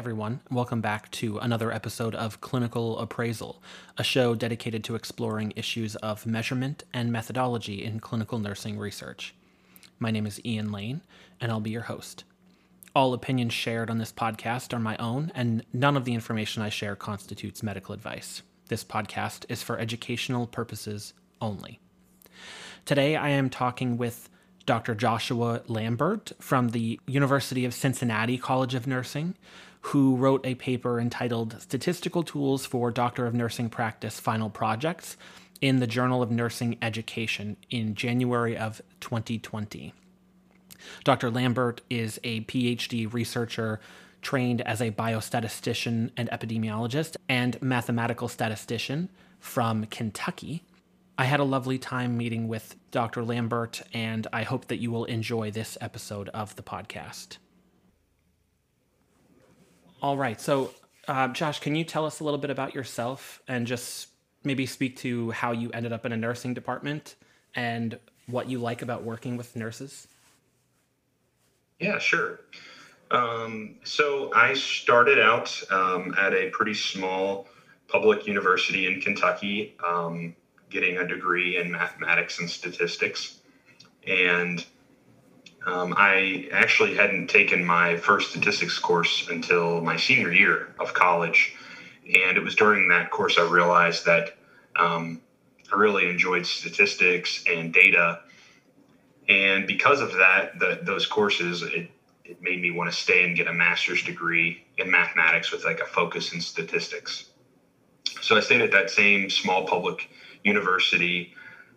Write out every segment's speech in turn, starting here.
Everyone. Welcome back to another episode of Clinical Appraisal, a show dedicated to exploring issues of measurement and methodology in clinical nursing research. My name is Ian Lane, and I'll be your host. All opinions shared on this podcast are my own, and none of the information I share constitutes medical advice. This podcast is for educational purposes only. Today, I am talking with Dr. Joshua Lambert from the University of Cincinnati College of Nursing, who wrote a paper entitled Statistical Tools for Doctor of Nursing Practice Final Projects in the Journal of Nursing Education in January of 2020. Dr. Lambert is a PhD researcher trained as a biostatistician and epidemiologist and mathematical statistician from Kentucky. I had a lovely time meeting with Dr. Lambert, and I hope that you will enjoy this episode of the podcast. All right. So, uh, Josh, can you tell us a little bit about yourself and just maybe speak to how you ended up in a nursing department and what you like about working with nurses? Yeah, sure. Um, so I started out um, at a pretty small public university in Kentucky, um, getting a degree in mathematics and statistics. And um, I actually hadn't taken my first statistics course until my senior year of college. And it was during that course I realized that um, I really enjoyed statistics and data. And because of that, the, those courses, it, it made me want to stay and get a master's degree in mathematics with like a focus in statistics. So I stayed at that same small public university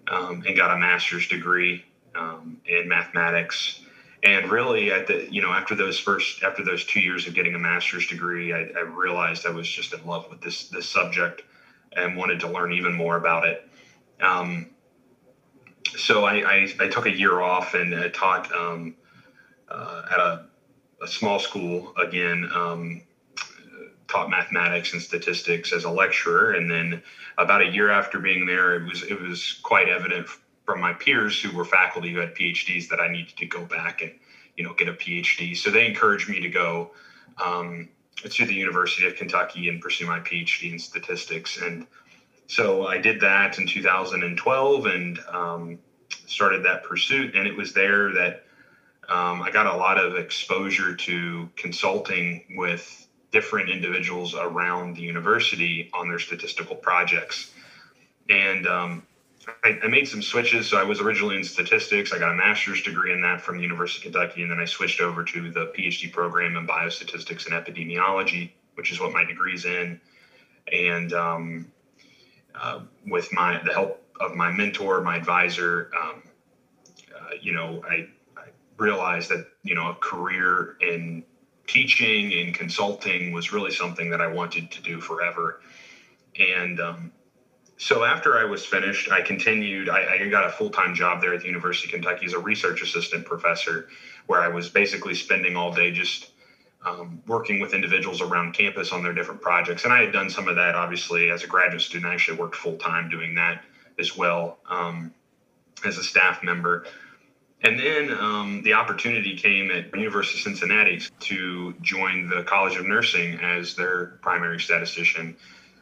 um, and got a master's degree um, in mathematics. And really, at the you know after those first after those two years of getting a master's degree, I, I realized I was just in love with this this subject and wanted to learn even more about it. Um, so I, I, I, took a year off and uh, taught um, uh, at a, a, small school again. Um, taught mathematics and statistics as a lecturer, and then about a year after being there, it was it was quite evident from my peers who were faculty who had PhDs that I needed to go back and you know get a PhD. So they encouraged me to go um, to the University of Kentucky and pursue my PhD in statistics. And so I did that in 2012 and um, started that pursuit. And it was there that um, I got a lot of exposure to consulting with different individuals around the university on their statistical projects. And um, I, I, made some switches. So I was originally in statistics. I got a master's degree in that from the University of Kentucky, and then I switched over to the PhD program in biostatistics and epidemiology, which is what my degree's in. And um, uh, with my the help of my mentor, my advisor, um, uh, you know, I, I realized that you know a career in teaching and consulting was really something that I wanted to do forever. And um, so after I was finished, I continued. I, I got a full time job there at the University of Kentucky as a research assistant professor, where I was basically spending all day just um, working with individuals around campus on their different projects. And I had done some of that, obviously, as a graduate student. I actually worked full time doing that as well um, as a staff member. And then um, the opportunity came at University of Cincinnati to join the College of Nursing as their primary statistician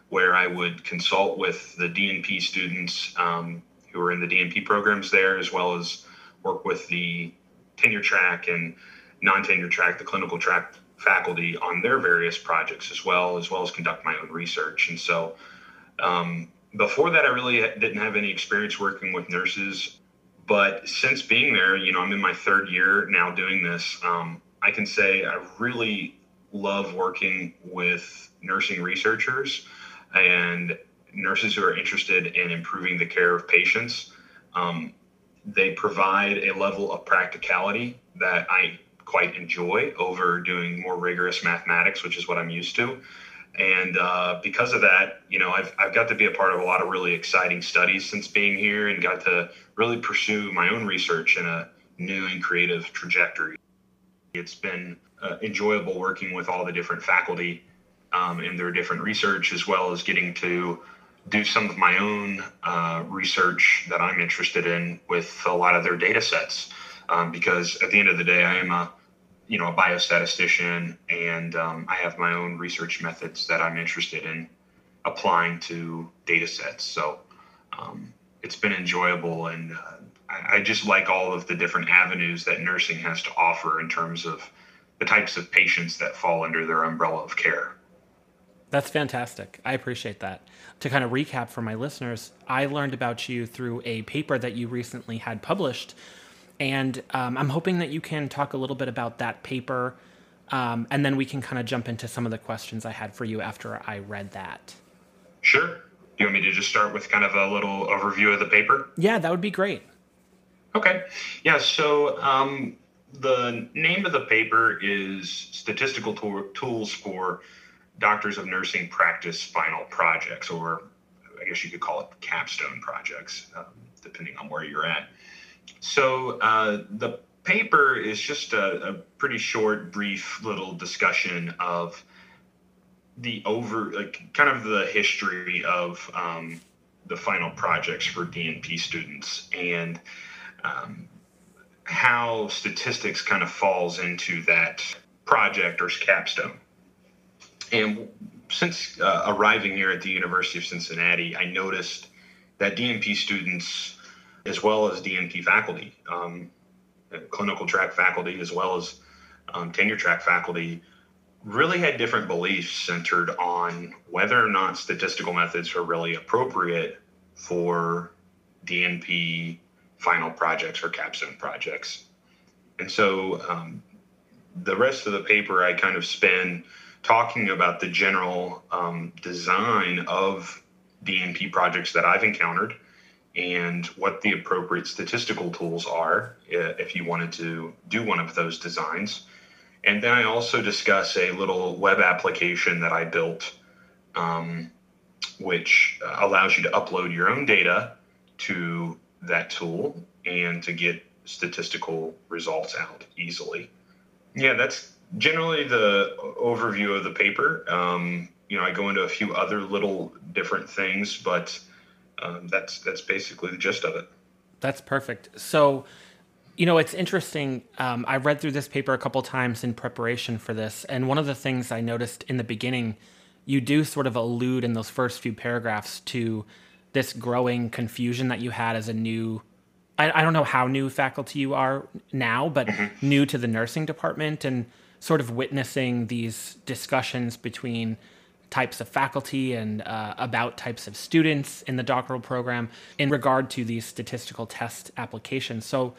where I would consult with the DNP students um, who are in the DNP programs there, as well as work with the tenure track and non-tenure track, the clinical track faculty on their various projects as well, as well as conduct my own research. And so um, before that, I really didn't have any experience working with nurses. But since being there, you know, I'm in my third year now doing this. Um, I can say I really love working with nursing researchers and nurses who are interested in improving the care of patients. Um, they provide a level of practicality that I quite enjoy over doing more rigorous mathematics, which is what I'm used to. And uh, because of that, you know, I've, I've got to be a part of a lot of really exciting studies since being here and got to really pursue my own research in a new and creative trajectory. It's been uh, enjoyable working with all the different faculty um, in their different research, as well as getting to do some of my own uh, research that I'm interested in with a lot of their data sets. Um, because at the end of the day, I am a you know a biostatistician, and um, I have my own research methods that I'm interested in applying to data sets. So um, it's been enjoyable, and uh, I, I just like all of the different avenues that nursing has to offer in terms of the types of patients that fall under their umbrella of care. That's fantastic. I appreciate that. To kind of recap for my listeners, I learned about you through a paper that you recently had published. And um, I'm hoping that you can talk a little bit about that paper. Um, and then we can kind of jump into some of the questions I had for you after I read that. Sure. Do you want me to just start with kind of a little overview of the paper? Yeah, that would be great. Okay. Yeah. So um, the name of the paper is Statistical Tools for Doctors of Nursing Practice Final Projects, or I guess you could call it capstone projects, um, depending on where you're at. So uh, the paper is just a, a, pretty short, brief little discussion of the over, like, kind of the history of um, the final projects for DNP students and um, how statistics kind of falls into that project or capstone. And since uh, arriving here at the University of Cincinnati, I noticed that DNP students, as well as DNP faculty, um, clinical track faculty, as well as um, tenure track faculty, really had different beliefs centered on whether or not statistical methods are really appropriate for DNP final projects or capstone projects. And so um, the rest of the paper I kind of spend talking about the general um, design of DNP projects that I've encountered and what the appropriate statistical tools are if you wanted to do one of those designs. And then I also discuss a little web application that I built, um, which allows you to upload your own data to that tool and to get statistical results out easily. Yeah, that's generally the overview of the paper. Um, you know, I go into a few other little different things, but um, that's that's basically the gist of it. That's perfect. So, you know, it's interesting. Um, I read through this paper a couple times in preparation for this, and one of the things I noticed in the beginning, you do sort of allude in those first few paragraphs to this growing confusion that you had as a new I, I don't know how new faculty you are now, but mm-hmm. new to the nursing department and sort of witnessing these discussions between types of faculty and uh, about types of students in the doctoral program in regard to these statistical test applications. So,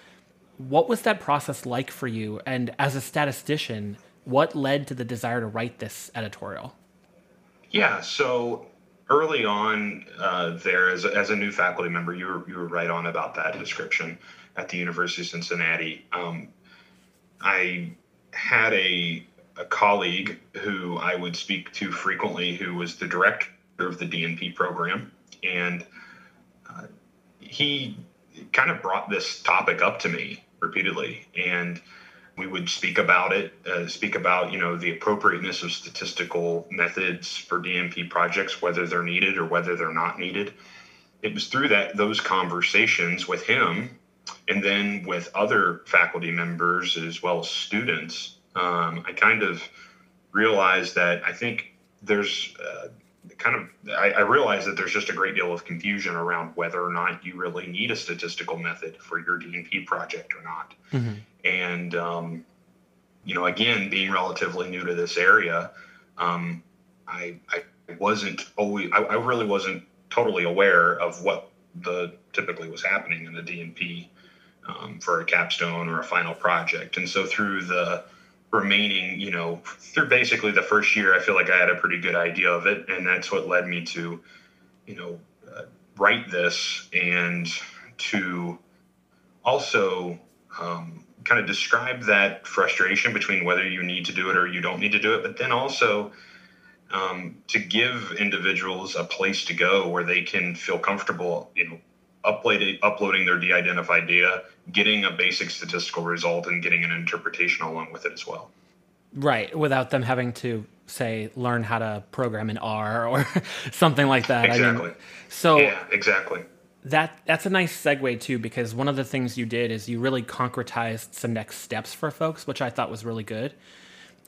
what was that process like for you? And as a statistician, what led to the desire to write this editorial? Yeah, so early on uh, there as a, as a new faculty member, you were, you were right on about that description at the University of Cincinnati. Um, I had a, a colleague who I would speak to frequently who was the director of the DNP program. And uh, he kind of brought this topic up to me repeatedly. And we would speak about it, uh, speak about you know the appropriateness of statistical methods for DNP projects, whether they're needed or whether they're not needed. It was through that those conversations with him, and then with other faculty members as well as students, um, I kind of realized that I think there's uh, kind of I, I realized that there's just a great deal of confusion around whether or not you really need a statistical method for your DNP project or not. Mm-hmm. And um, you know, again, being relatively new to this area, um, I, I wasn't always I, I, really wasn't totally aware of what the typically was happening in the DNP um, for a capstone or a final project. And so through the remaining, you know, through basically the first year, I feel like I had a pretty good idea of it, and that's what led me to, you know, uh, write this and to also um, kind of describe that frustration between whether you need to do it or you don't need to do it, but then also um, to give individuals a place to go where they can feel comfortable, you know, uploading uploading their de-identified data, getting a basic statistical result, and getting an interpretation along with it as well. Right, without them having to say learn how to program in R or something like that. Exactly. I mean, so yeah, exactly. that that's a nice segue too because one of the things you did is you really concretized some next steps for folks which i thought was really good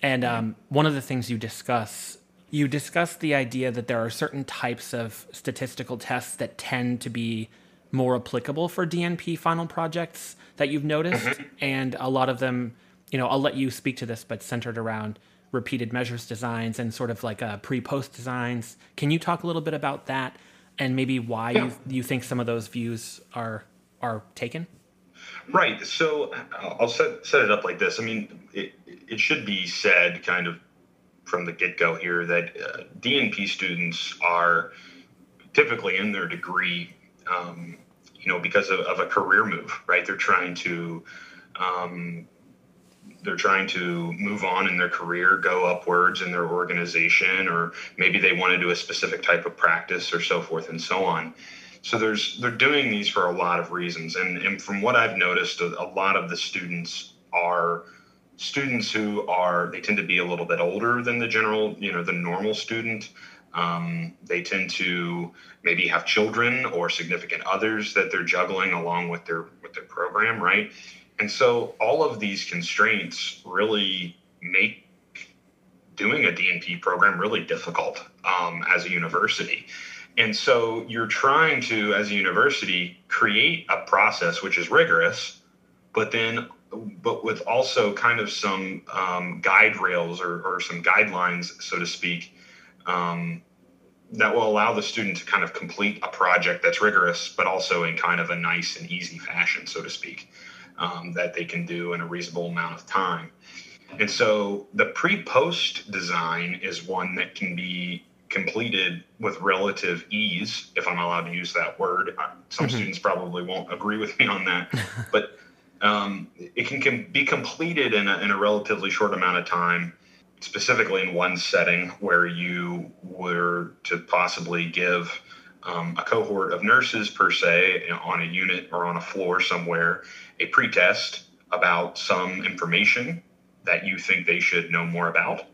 and um, one of the things you discuss you discuss the idea that there are certain types of statistical tests that tend to be more applicable for dnp final projects that you've noticed mm-hmm. and a lot of them you know i'll let you speak to this but centered around repeated measures designs and sort of like uh, pre-post designs can you talk a little bit about that and maybe why yeah. you, you think some of those views are are taken? Right. So I'll set set it up like this. I mean, it it should be said kind of from the get go here that uh, DNP students are typically in their degree, um, you know, because of, of, a career move. Right. They're trying to um, they're trying to move on in their career, go upwards in their organization, or maybe they want to do a specific type of practice or so forth and so on. So there's they're doing these for a lot of reasons, and and from what I've noticed, a, a lot of the students are students who are they tend to be a little bit older than the general, you know, the normal student. Um, they tend to maybe have children or significant others that they're juggling along with their with their program, right? And so all of these constraints really make doing a DNP program really difficult um, as a university. And so you're trying to, as a university, create a process which is rigorous, but then, but with also kind of some um, guide rails or, or, some guidelines, so to speak, um, that will allow the student to kind of complete a project that's rigorous, but also in kind of a nice and easy fashion, so to speak um, that they can do in a reasonable amount of time. And so the pre post design is one that can be completed with relative ease, if I'm allowed to use that word. Some mm-hmm. students probably won't agree with me on that, but um, it can, can, be completed in a, in a relatively short amount of time, specifically in one setting where you were to possibly give um, a cohort of nurses per se on a unit or on a floor somewhere a pretest about some information that you think they should know more about.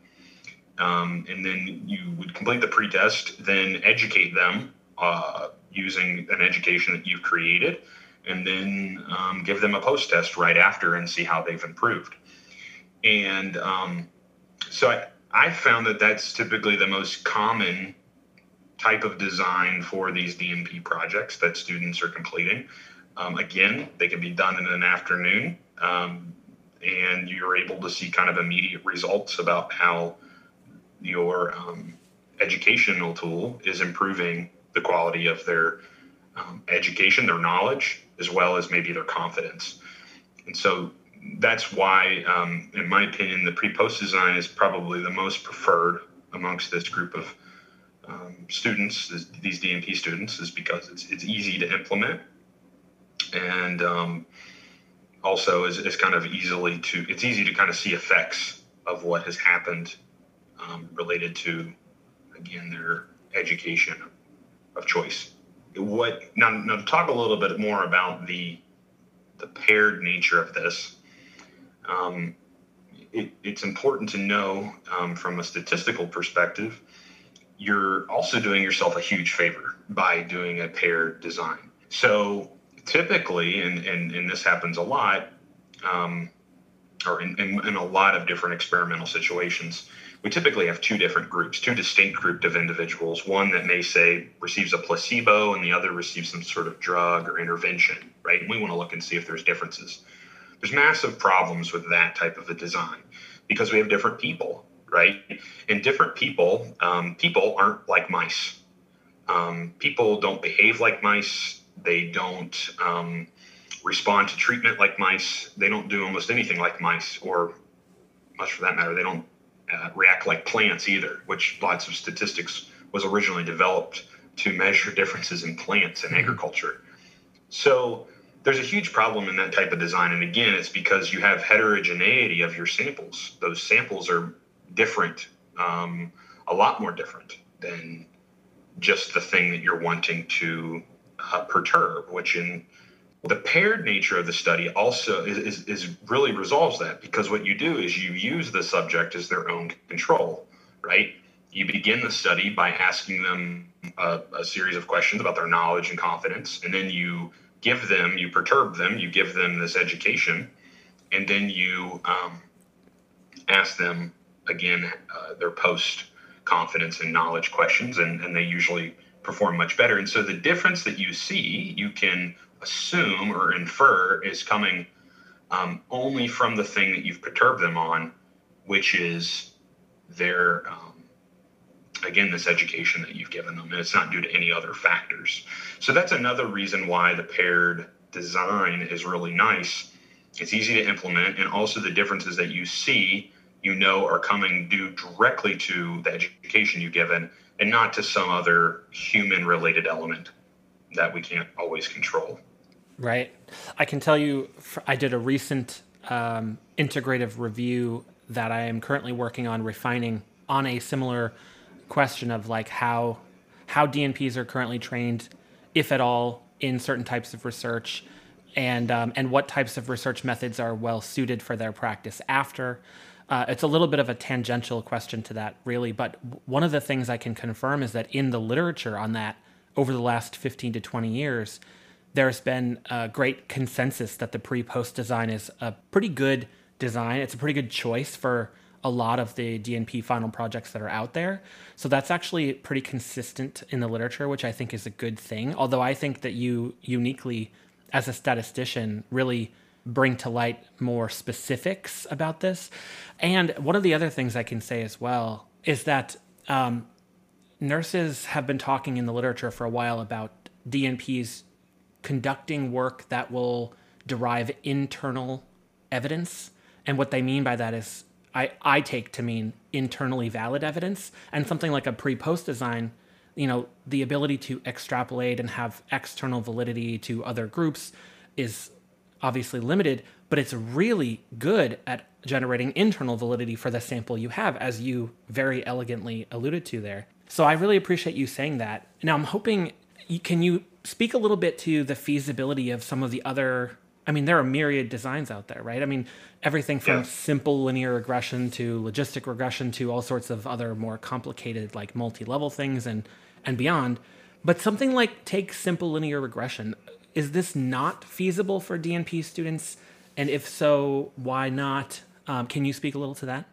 Um, and then you would complete the pretest, then educate them uh, using an education that you've created, and then um, give them a post test right after and see how they've improved. And um, so I, I found that that's typically the most common type of design for these DNP projects that students are completing. Um, again, they can be done in an afternoon, um, and you're able to see kind of immediate results about how your um, educational tool is improving the quality of their um, education, their knowledge, as well as maybe their confidence. And so that's why, um, in my opinion, the pre post design is probably the most preferred amongst this group of um, students, these DNP students, is because it's, it's easy to implement. And um, also is, is kind of easily to it's easy to kind of see effects of what has happened um, related to again their education of choice. What now, now to talk a little bit more about the the paired nature of this um, it, it's important to know um, from a statistical perspective you're also doing yourself a huge favor by doing a paired design so typically, and, and, and this happens a lot, um, or in, in, in, a lot of different experimental situations, we typically have two different groups, two distinct groups of individuals. One that may say receives a placebo, and the other receives some sort of drug or intervention, right? And we want to look and see if there's differences. There's massive problems with that type of a design because we have different people, right? And different people, um, people aren't like mice. Um, people don't behave like mice they don't um, respond to treatment like mice. They don't do almost anything like mice, or much for that matter, they don't uh, react like plants either, which lots of statistics was originally developed to measure differences in plants and mm-hmm. agriculture. So there's a huge problem in that type of design. And again, it's because you have heterogeneity of your samples. Those samples are different, um, a lot more different than just the thing that you're wanting to uh, perturb, which in the paired nature of the study also is, is, is, really resolves that because what you do is you use the subject as their own control, right? you begin the study by asking them a, a, series of questions about their knowledge and confidence, and then you give them, you perturb them, you give them this education, and then you um, ask them again uh, their post confidence and knowledge questions, and, and they usually perform much better. And so the difference that you see, you can assume or infer is coming um, only from the thing that you've perturbed them on, which is their um, again this education that you've given them and it's not due to any other factors. So that's another reason why the paired design is really nice. It's easy to implement and also the differences that you see you know are coming due directly to the education you've given and not to some other human related element that we can't always control. Right. I can tell you i did a recent um, integrative review that i am currently working on refining on a similar question of like how how DNPs are currently trained, if at all, in certain types of research, and um, and what types of research methods are well suited for their practice after. Uh, it's a little bit of a tangential question to that, really. But one of the things I can confirm is that in the literature on that, over the last 15 to 20 years, there's been a great consensus that the pre post design is a pretty good design. It's a pretty good choice for a lot of the DNP final projects that are out there. So that's actually pretty consistent in the literature, which I think is a good thing. Although I think that you uniquely, as a statistician, really bring to light more specifics about this. And one of the other things I can say as well is that um, nurses have been talking in the literature for a while about DNPs conducting work that will derive internal evidence. And what they mean by that is I, I take to mean internally valid evidence and something like a pre-post design you know the ability to extrapolate and have external validity to other groups is obviously limited but it's really good at generating internal validity for the sample you have as you very elegantly alluded to there. So i really appreciate you saying that. Now i'm hoping can you speak a little bit to the feasibility of some of the other I mean, there are myriad designs out there, right? I mean, everything from yeah. simple linear regression to logistic regression to all sorts of other more complicated, like multi-level things and and beyond. But something like take simple linear regression, is this not feasible for DNP students? And if so, why not? Um, can you speak a little to that?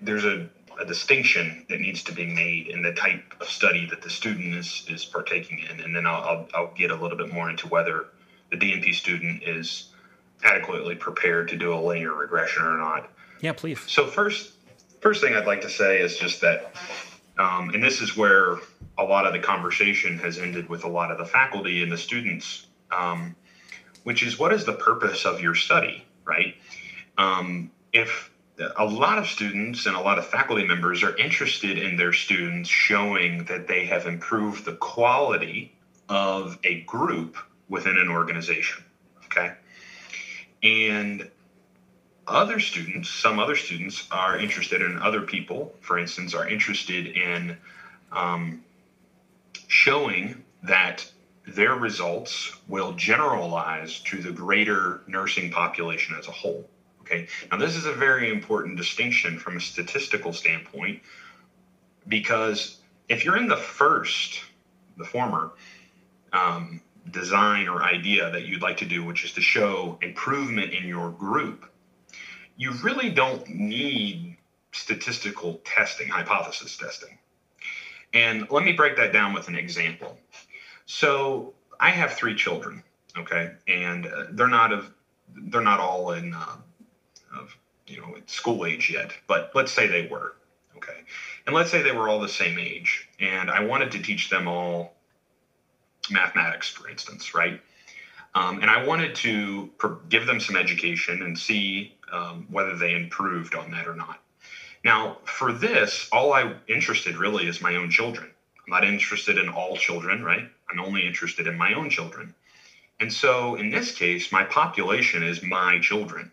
There's a, a distinction that needs to be made in the type of study that the student is, is partaking in. And then I'll, I'll, I'll get a little bit more into whether the DNP student is adequately prepared to do a linear regression or not. Yeah, please. So first, first thing I'd like to say is just that, um, and this is where a lot of the conversation has ended with a lot of the faculty and the students, um, which is what is the purpose of your study, right? Um, if a lot of students and a lot of faculty members are interested in their students showing that they have improved the quality of a group within an organization. Okay. And other students, some other students are interested in other people, for instance, are interested in um, showing that their results will generalize to the greater nursing population as a whole. Okay. Now, this is a very important distinction from a statistical standpoint because if you're in the first, the former, um, design or idea that you'd like to do, which is to show improvement in your group, you really don't need statistical testing, hypothesis testing. And let me break that down with an example. So I have three children, okay, and uh, they're not of they're not all in uh, of you know school age yet, but let's say they were, okay, and let's say they were all the same age, and I wanted to teach them all mathematics, for instance, right? Um, and I wanted to give them some education and see um, whether they improved on that or not. Now, for this, all I'm interested really is my own children. I'm not interested in all children, right? I'm only interested in my own children. And so in this case, my population is my children,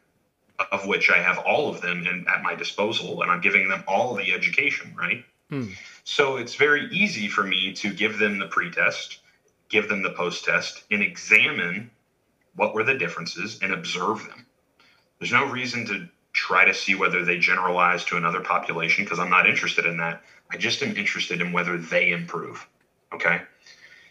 of which I have all of them in, at my disposal, and I'm giving them all the education, right? Hmm. So it's very easy for me to give them the pretest give them the post test and examine what were the differences and observe them. There's no reason to try to see whether they generalize to another population because I'm not interested in that. I just am interested in whether they improve. Okay.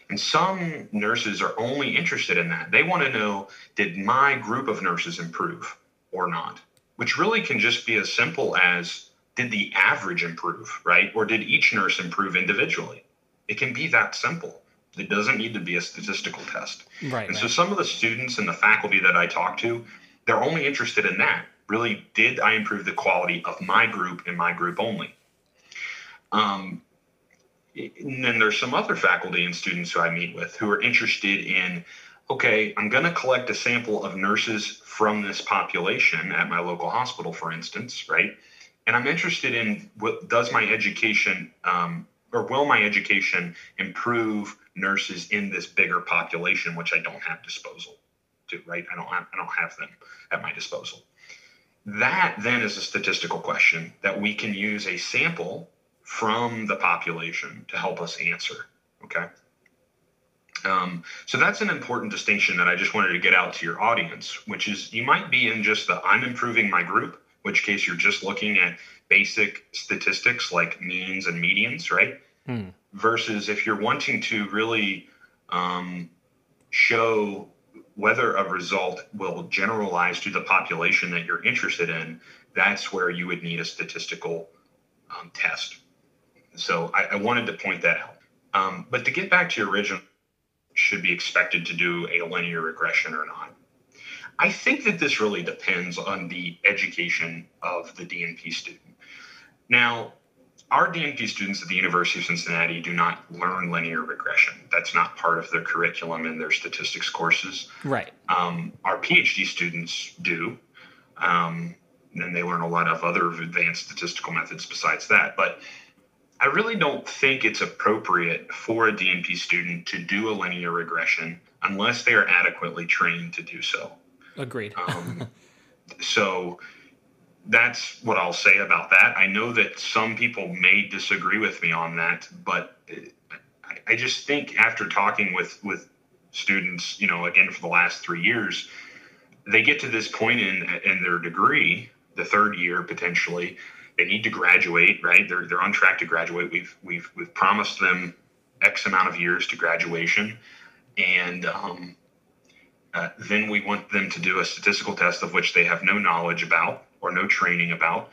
And some nurses are only interested in that. They want to know did my group of nurses improve or not? Which really can just be as simple as did the average improve, right? Or did each nurse improve individually? It can be that simple. It doesn't need to be a statistical test. Right. And right. so some of the students and the faculty that I talk to, they're only interested in that. Really, did I improve the quality of my group and my group only? Um, and then there's some other faculty and students who I meet with who are interested in, okay, I'm going to collect a sample of nurses from this population at my local hospital, for instance, right? And I'm interested in what does my education um, or will my education improve nurses in this bigger population, which I don't have disposal to, right? I don't have, I don't have them at my disposal. That then is a statistical question that we can use a sample from the population to help us answer. Okay. Um, so that's an important distinction that I just wanted to get out to your audience, which is you might be in just the I'm improving my group, which case you're just looking at basic statistics like means and medians, right? Hmm. Versus if you're wanting to really um, show whether a result will generalize to the population that you're interested in, that's where you would need a statistical um, test. So I, I, wanted to point that out. Um, but to get back to your original, should be expected to do a linear regression or not? I think that this really depends on the education of the DNP student. Now, our DNP students at the University of Cincinnati do not learn linear regression. That's not part of their curriculum in their statistics courses. Right. Um, our PhD students do. Um, and they learn a lot of other advanced statistical methods besides that. But I really don't think it's appropriate for a DNP student to do a linear regression unless they are adequately trained to do so. Agreed. um, so that's what I'll say about that. I know that some people may disagree with me on that, but I, I just think after talking with with students, you know, again for the last three years, they get to this point in in their degree, the third year potentially, they need to graduate, right? They're they're on track to graduate. We've we've we've promised them X amount of years to graduation, and um, uh, then we want them to do a statistical test of which they have no knowledge about or no training about.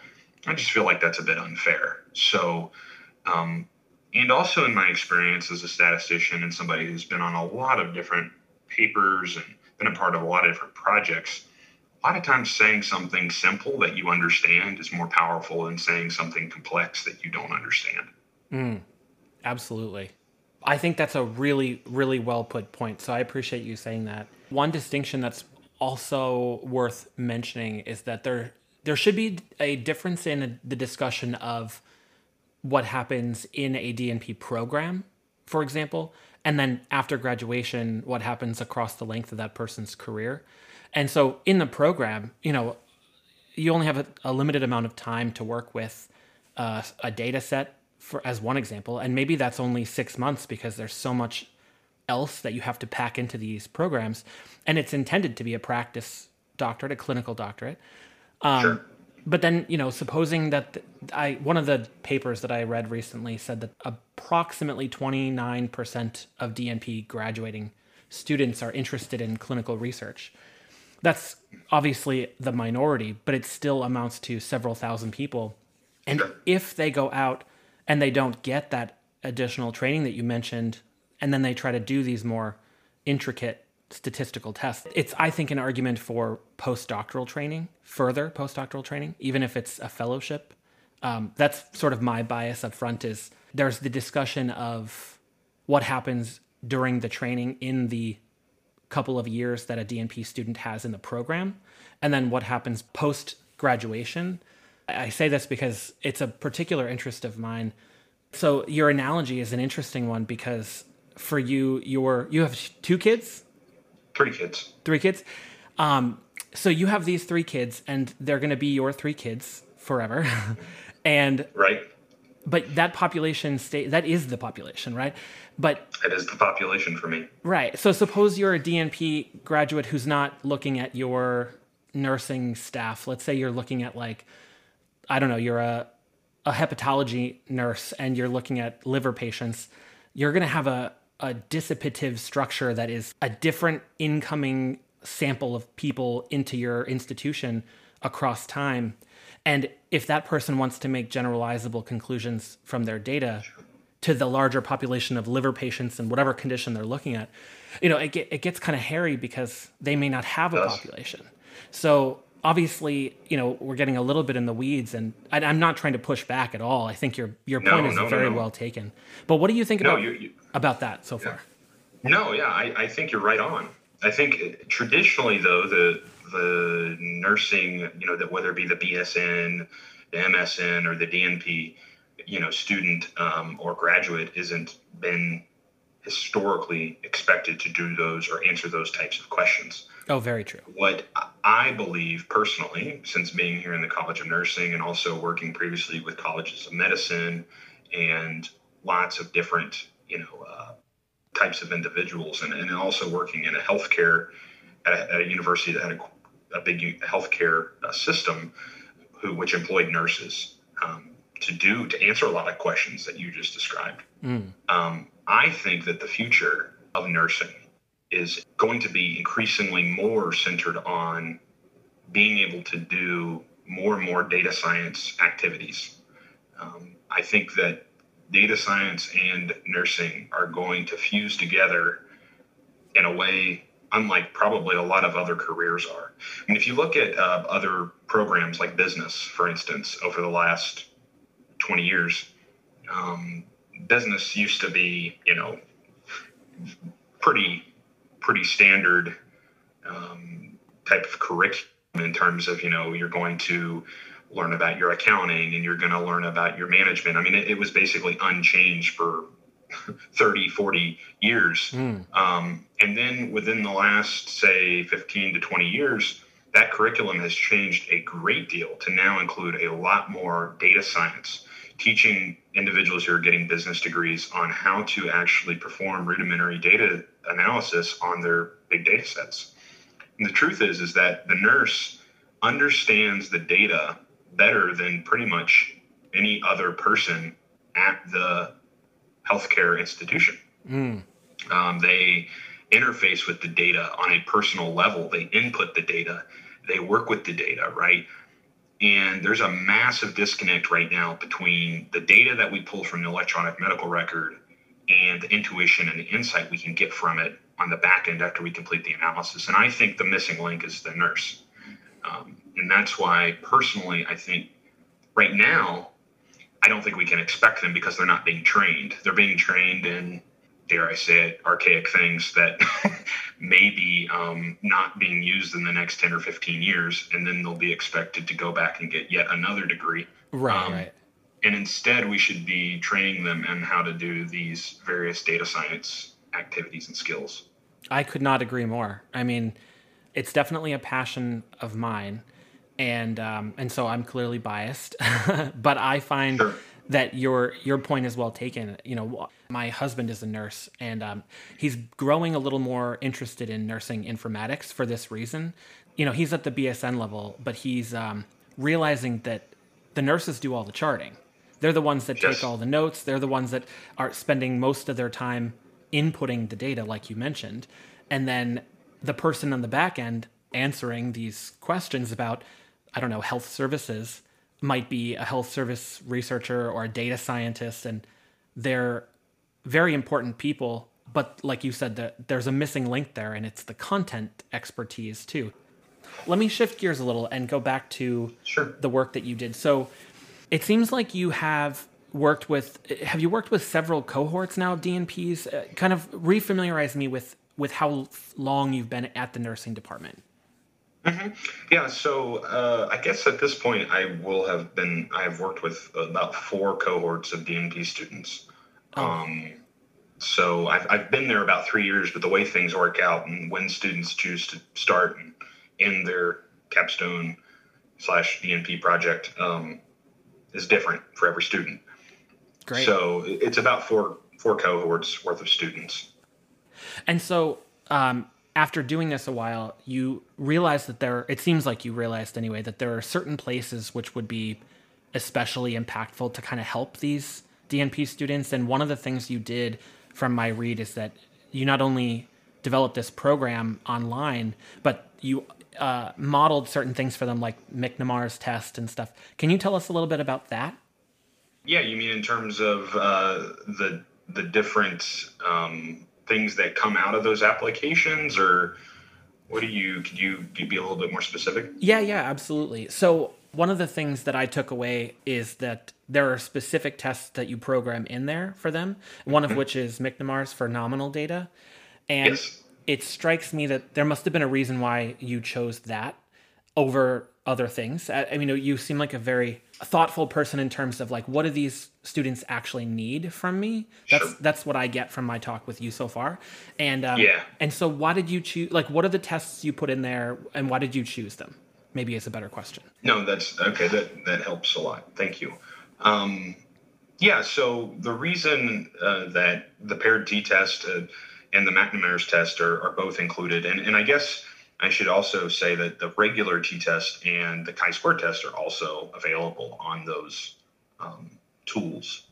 I just feel like that's a bit unfair. So, um, and also in my experience as a statistician and somebody who's been on a lot of different papers and been a part of a lot of different projects, a lot of times saying something simple that you understand is more powerful than saying something complex that you don't understand. Mm, absolutely. I think that's a really, really well put point. So I appreciate you saying that. One distinction that's also worth mentioning is that there there should be a difference in the discussion of what happens in a DNP program, for example, and then after graduation, what happens across the length of that person's career. And so in the program, you know, you only have a, a limited amount of time to work with uh, a data set for as one example, and maybe that's only six months because there's so much else that you have to pack into these programs, and it's intended to be a practice doctorate, a clinical doctorate. Um, Sure. But then, you know, supposing that th- I one of the papers that I read recently said that approximately 29% of DNP graduating students are interested in clinical research. That's obviously the minority, but it still amounts to several thousand people. And Sure. if they go out and they don't get that additional training that you mentioned, and then they try to do these more intricate statistical tests, it's, I think, an argument for postdoctoral training, further postdoctoral training, even if it's a fellowship. Um, that's sort of my bias up front is there's the discussion of what happens during the training in the couple of years that a DNP student has in the program, and then what happens post graduation. I say this because it's a particular interest of mine. So your analogy is an interesting one because for you, your you have two kids, Three kids. three kids. Um, so you have these three kids, and they're going to be your three kids forever. and Right. but that population stay that is the population, right? But That is the population for me. Right. So suppose you're a DNP graduate who's not looking at your nursing staff, let's say you're looking at like, I don't know, you're a, a hepatology nurse and you're looking at liver patients, you're going to have a, a dissipative structure that is a different incoming sample of people into your institution across time. And if that person wants to make generalizable conclusions from their data to the larger population of liver patients and whatever condition they're looking at, you know, it, it gets kind of hairy because they may not have a population. So obviously, you know, we're getting a little bit in the weeds, and I, am not trying to push back at all. I think your your point no, is no, very no, well taken. But what do you think about you, you, about that so yeah. far? No, yeah, I, I think you're right on. I think traditionally, though, the the nursing, you know, that whether it be the BSN, the MSN, or the DNP, you know, student um, or graduate, isn't been historically expected to do those or answer those types of questions. Oh, very true. What I believe personally, since being here in the College of Nursing and also working previously with colleges of medicine and lots of different, you know, uh, types of individuals, and, and also working in a healthcare at a, at a university that had a, a big healthcare uh, system, who which employed nurses um, to do to answer a lot of questions that you just described. Mm. Um, I think that the future of nursing is going to be increasingly more centered on being able to do more and more data science activities. Um, I think that data science and nursing are going to fuse together in a way unlike probably a lot of other careers are. I mean, if you look at uh, other programs like business, for instance, over the last 20 years, um, business used to be, you know, pretty pretty standard um, type of curriculum in terms of you know you're going to learn about your accounting and you're going to learn about your management i mean it, it was basically unchanged for 30 40 years mm. um, and then within the last say 15 to 20 years that curriculum has changed a great deal to now include a lot more data science teaching individuals who are getting business degrees on how to actually perform rudimentary data analysis on their big data sets. And the truth is, is that the nurse understands the data better than pretty much any other person at the healthcare institution. Mm. Um, they interface with the data on a personal level. They input the data. They work with the data, right? And there's a massive disconnect right now between the data that we pull from the electronic medical record and the intuition and the insight we can get from it on the back end after we complete the analysis. And I think the missing link is the nurse. Um, and that's why, personally, I think right now, I don't think we can expect them because they're not being trained. They're being trained in dare I say it, archaic things that may be um, not being used in the next 10 or 15 years. And then they'll be expected to go back and get yet another degree. Right, um, right. And instead, we should be training them in how to do these various data science activities and skills. I could not agree more. I mean, it's definitely a passion of mine. And um, and so I'm clearly biased, but I find sure that your your point is well taken. You know, my husband is a nurse, and um, he's growing a little more interested in nursing informatics for this reason. You know, he's at the BSN level, but he's um, realizing that the nurses do all the charting. They're the ones that yes. take all the notes. They're the ones that are spending most of their time inputting the data, like you mentioned, and then the person on the back end answering these questions about, I don't know, health services might be a health service researcher or a data scientist, and they're very important people. But like you said, that there's a missing link there, and it's the content expertise too. Let me shift gears a little and go back to sure. the work that you did. So it seems like you have worked with have you worked with several cohorts now of DNPs? Uh, kind of refamiliarize me with with how long you've been at the nursing department. Mm-hmm. Yeah, so uh, I guess at this point I will have been I have worked with about four cohorts of DNP students. Oh. Um, so I've I've been there about three years, but the way things work out and when students choose to start and end their capstone slash DNP project um, is different for every student. Great. So it's about four four cohorts worth of students. And so um, after doing this a while, you realize that there, it seems like you realized anyway, that there are certain places which would be especially impactful to kind of help these DNP students. And one of the things you did from my read is that you not only developed this program online, but you uh, modeled certain things for them, like McNemar's test and stuff. Can you tell us a little bit about that? Yeah, you mean in terms of uh, the the different um, things that come out of those applications, or what do you? Could you, could you be a little bit more specific? Yeah, yeah, absolutely. So one of the things that I took away is that there are specific tests that you program in there for them. One of mm-hmm. which is McNemar's for nominal data, and yes. it strikes me that there must have been a reason why you chose that over other things. I, I mean, you seem like a very thoughtful person in terms of like what do these students actually need from me? That's sure. that's what i get from my talk with you so far. And um, yeah. and so why did you choose like what are the tests you put in there and why did you choose them? Maybe is a better question. No that's okay that that helps a lot. Thank you. Um, yeah so the reason uh, that the paired t-test uh, and the McNemar's test are, are both included and, and i guess I should also say that the regular t-test and the chi-square test are also available on those um, tools.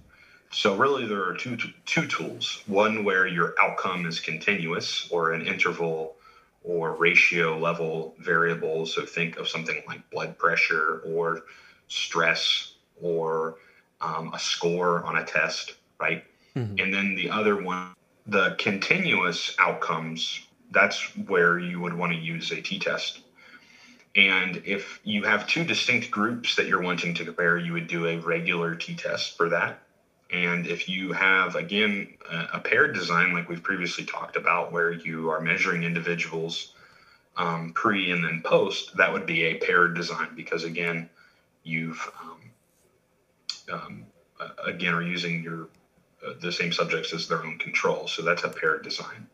So really, there are two two tools. One where your outcome is continuous, or an interval or ratio level variable. So think of something like blood pressure or stress or um, a score on a test, right? Mm-hmm. And then the other one, the continuous outcomes that's where you would want to use a t-test. And if you have two distinct groups that you're wanting to compare, you would do a regular t-test for that. And if you have, again, a paired design like we've previously talked about, where you are measuring individuals um, pre and then post, that would be a paired design because, again, you've, um, um, again, are using your uh, the same subjects as their own control. So that's a paired design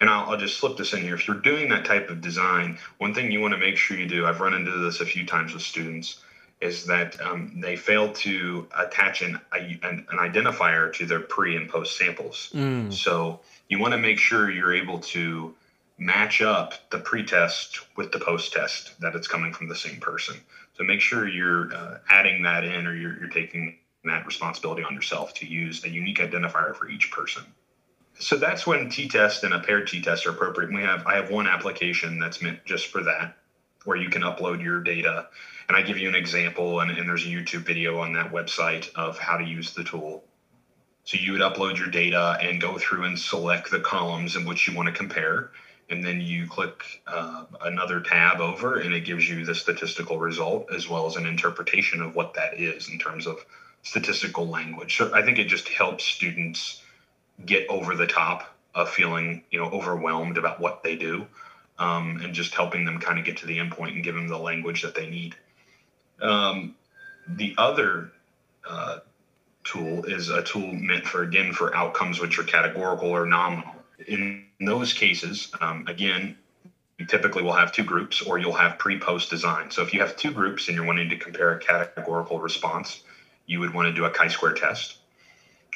and I'll, I'll, just slip this in here. If you're doing that type of design, one thing you want to make sure you do, I've run into this a few times with students, is that um, they fail to attach an, an, an, identifier to their pre and post samples. Mm. So you want to make sure you're able to match up the pre-test with the post-test that it's coming from the same person. So make sure you're uh, adding that in or you're, you're taking that responsibility on yourself to use a unique identifier for each person so that's when t-test and a paired t-test are appropriate. And we have I have one application that's meant just for that, where you can upload your data. And I give you an example, and, and there's a YouTube video on that website of how to use the tool. So you would upload your data and go through and select the columns in which you want to compare. And then you click uh, another tab over, and it gives you the statistical result as well as an interpretation of what that is in terms of statistical language. So I think it just helps students get over the top of feeling you know overwhelmed about what they do um, and just helping them kind of get to the end point and give them the language that they need. Um, the other uh, tool is a tool meant for again for outcomes which are categorical or nominal. In those cases um, again you typically will have two groups or you'll have pre-post design. So if you have two groups and you're wanting to compare a categorical response you would want to do a chi-square test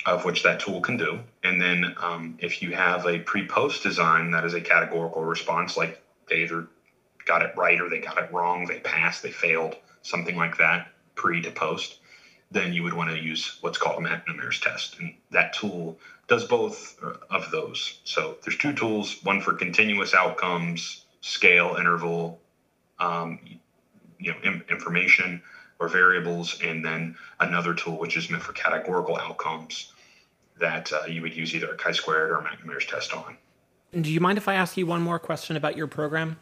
of which that tool can do. And then um, if you have a pre-post design that is a categorical response, like they either got it right or they got it wrong, they passed, they failed, something like that, pre to post, then you would want to use what's called a McNemar's test. And that tool does both uh, of those. So there's two tools, one for continuous outcomes, scale, interval, um, you know, information or variables, and then another tool which is meant for categorical outcomes that uh, you would use either a chi-squared or a McNemar's test on. Do you mind if I ask you one more question about your program?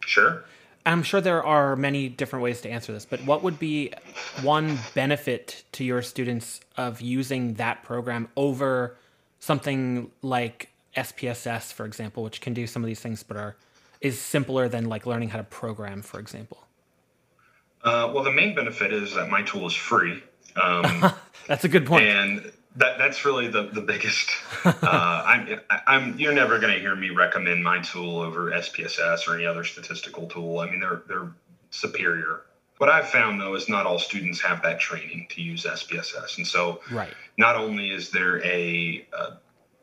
Sure. I'm sure there are many different ways to answer this, but what would be one benefit to your students of using that program over something like SPSS, for example, which can do some of these things but are is simpler than like learning how to program, for example? Uh, well, the main benefit is that my tool is free. Um, That's a good point. And that that's really the the biggest. Uh, I'm I'm you're never going to hear me recommend my tool over SPSS or any other statistical tool. I mean they're they're superior. What I've found though is not all students have that training to use SPSS, and so right. not only is there a, a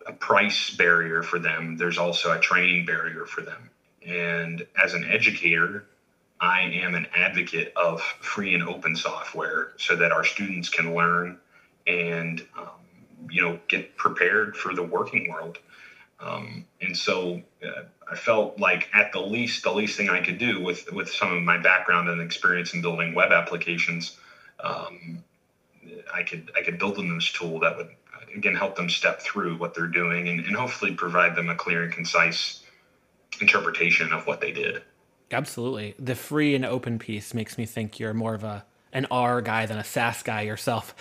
a price barrier for them. There's also a training barrier for them. And as an educator, I am an advocate of free and open software so that our students can learn and um, you know get prepared for the working world. Um, and so uh, I felt like at the least the least thing I could do with with some of my background and experience in building web applications, um, I could I could build them this tool that would again help them step through what they're doing and, and hopefully provide them a clear and concise interpretation of what they did. Absolutely. The free and open piece makes me think you're more of a an R guy than a SAS guy yourself.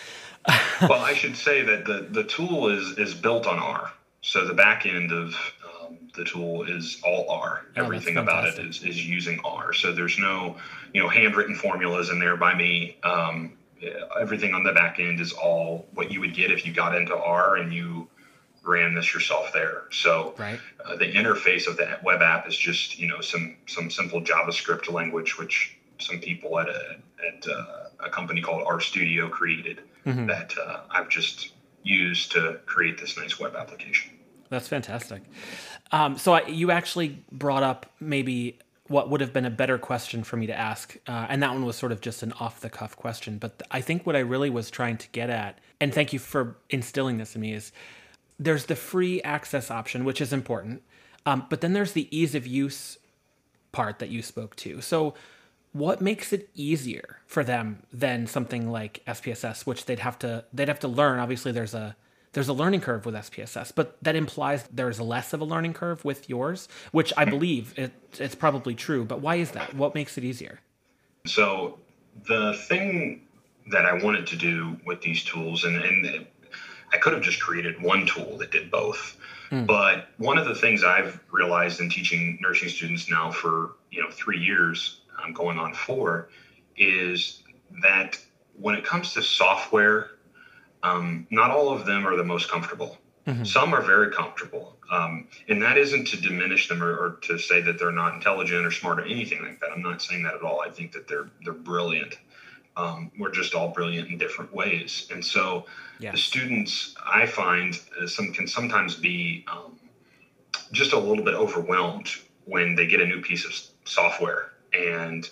well, I should say that the, the tool is is built on R. So the back end of um, the tool is all R. Oh, Everything about it is, is using R. So there's no, you know, handwritten formulas in there by me. Um, everything on the back end is all what you would get if you got into R and you ran this yourself there. So right. uh, the interface of the web app is just you know some some simple JavaScript language which some people at a at uh, a company called RStudio created mm-hmm. that uh, I've just used to create this nice web application. That's fantastic. Um, so I, you actually brought up maybe what would have been a better question for me to ask, uh, and that one was sort of just an off the cuff question. But I think what I really was trying to get at, and thank you for instilling this in me, is there's the free access option, which is important, um, but then there's the ease of use part that you spoke to. So, what makes it easier for them than something like SPSS, which they'd have to they'd have to learn? Obviously, there's a there's a learning curve with SPSS, but that implies there's less of a learning curve with yours, which I believe it, it's probably true. But why is that? What makes it easier? So the thing that I wanted to do with these tools, and, and I could have just created one tool that did both. Mm. But one of the things I've realized in teaching nursing students now for you know three years, I'm going on four, is that when it comes to software, um, not all of them are the most comfortable. Mm-hmm. Some are very comfortable, um, and that isn't to diminish them or, or, to say that they're not intelligent or smart or anything like that. I'm not saying that at all. I think that they're they're brilliant. Um, we're just all brilliant in different ways, and so yes. the students I find uh, some can sometimes be um, just a little bit overwhelmed when they get a new piece of software and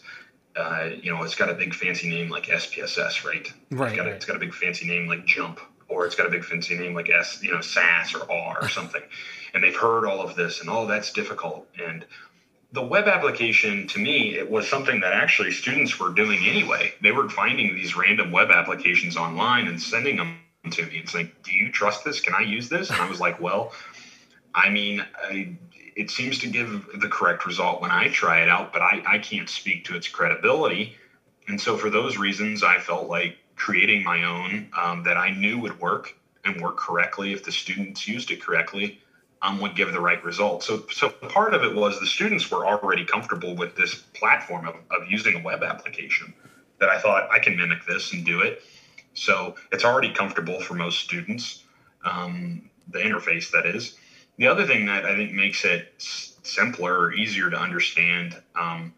uh, you know, it's got a big fancy name like SPSS, right? Right. It's got, a, right. it's got a big fancy name like JMP, or it's got a big fancy name like S, you know, SAS or R or something. and they've heard all of this, and oh, that's difficult. And the web application, to me, it was something that actually students were doing anyway. They were finding these random web applications online and sending them to me. It's like, do you trust this? Can I use this? And I was like, well, I mean, I it seems to give the correct result when I try it out, but I, I can't speak to its credibility. And so, for those reasons, I felt like creating my own um, that I knew would work and work correctly if the students used it correctly um, would give the right result. So, so part of it was the students were already comfortable with this platform of, of using a web application that I thought I can mimic this and do it. So it's already comfortable for most students, um, the interface that is. The other thing that I think makes it simpler or easier to understand um,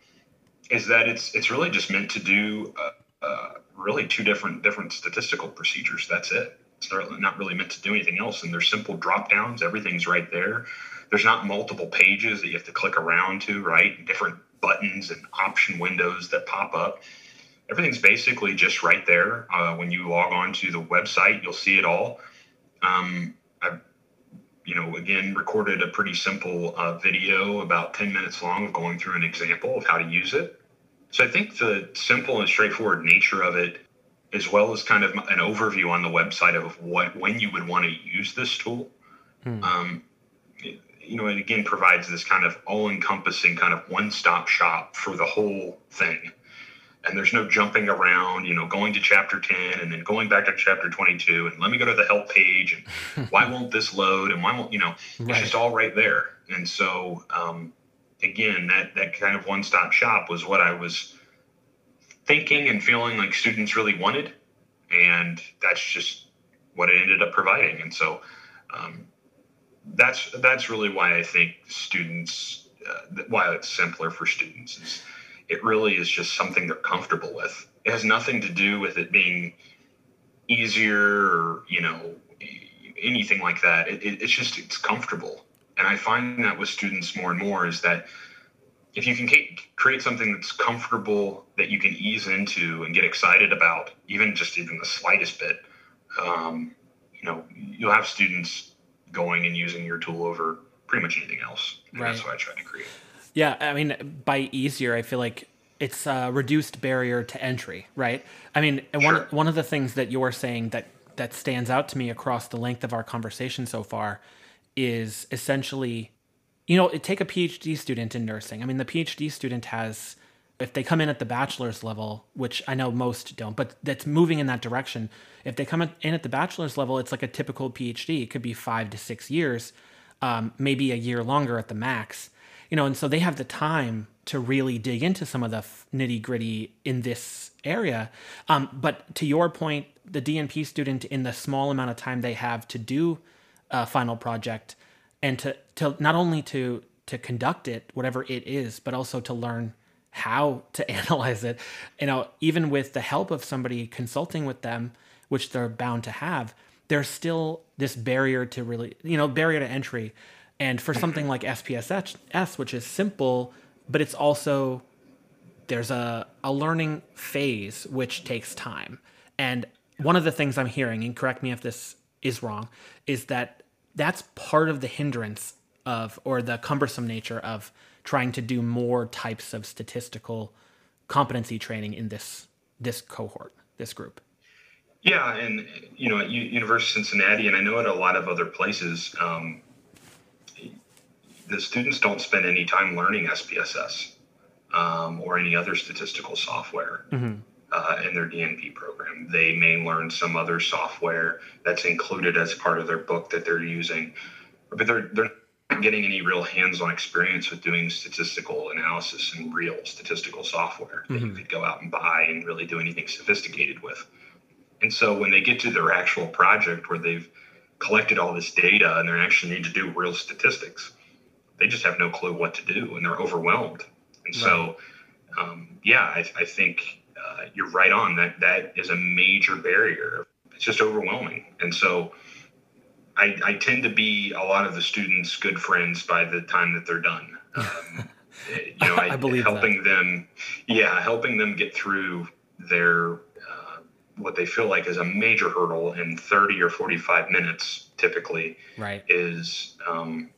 is that it's it's really just meant to do uh, uh, really two different different statistical procedures. That's it. It's not really meant to do anything else. And there's simple drop downs. Everything's right there. There's not multiple pages that you have to click around to, right? Different buttons and option windows that pop up. Everything's basically just right there. Uh, when you log on to the website, you'll see it all. Um, I you know, again, recorded a pretty simple uh, video about 10 minutes long of going through an example of how to use it. So I think the simple and straightforward nature of it, as well as kind of an overview on the website of what when you would want to use this tool, hmm. um, it, you know, it again provides this kind of all-encompassing kind of one-stop shop for the whole thing and there's no jumping around, you know, going to chapter 10 and then going back to chapter 22 and let me go to the help page and why won't this load and why won't, you know, right. it's just all right there. And so, um, again, that, that kind of one stop shop was what I was thinking and feeling like students really wanted. And that's just what it ended up providing. And so, um, that's, that's really why I think students, uh, why it's simpler for students is, it really is just something they're comfortable with. It has nothing to do with it being easier or, you know, anything like that. It, it, it's just it's comfortable, and I find that with students more and more is that if you can create something that's comfortable that you can ease into and get excited about, even just even the slightest bit, um, you know, you'll have students going and using your tool over pretty much anything else. And right. That's what I try to create. Yeah, I mean, by easier, I feel like it's a reduced barrier to entry, right? I mean, sure. one one of the things that you're saying that that stands out to me across the length of our conversation so far is essentially, you know, take a PhD student in nursing. I mean, the PhD student has if they come in at the bachelor's level, which I know most don't, but that's moving in that direction. If they come in at the bachelor's level, it's like a typical PhD. It could be five to six years, um, maybe a year longer at the max. You know, and so they have the time to really dig into some of the nitty gritty in this area. Um, but to your point, the DNP student, in the small amount of time they have to do a final project, and to to not only to to conduct it, whatever it is, but also to learn how to analyze it. You know, even with the help of somebody consulting with them, which they're bound to have, there's still this barrier to really, you know, barrier to entry. And for mm-hmm. something like SPSS, which is simple, but it's also there's a, a learning phase which takes time. And one of the things I'm hearing, and correct me if this is wrong, is that that's part of the hindrance of or the cumbersome nature of trying to do more types of statistical competency training in this this cohort, this group. Yeah, and you know, at U- University of Cincinnati, and I know at a lot of other places, um, the students don't spend any time learning SPSS um, or any other statistical software. Mm-hmm. Uh, in their DNP program. They may learn some other software that's included as part of their book that they're using, but they're they're getting any real hands-on experience with doing statistical analysis and real statistical software that mm-hmm. you could go out and buy and really do anything sophisticated with. And so when they get to their actual project where they've collected all this data and they actually need to do real statistics, they just have no clue what to do and they're overwhelmed. And right. so, um, yeah, I, I think uh, you're right on that. That is a major barrier. It's just overwhelming. And so, I, I tend to be a lot of the students' good friends by the time that they're done. Um, you know, I, I believe helping that. them, yeah, helping them get through their uh, what they feel like is a major hurdle in 30 or 45 minutes, typically, right, is um,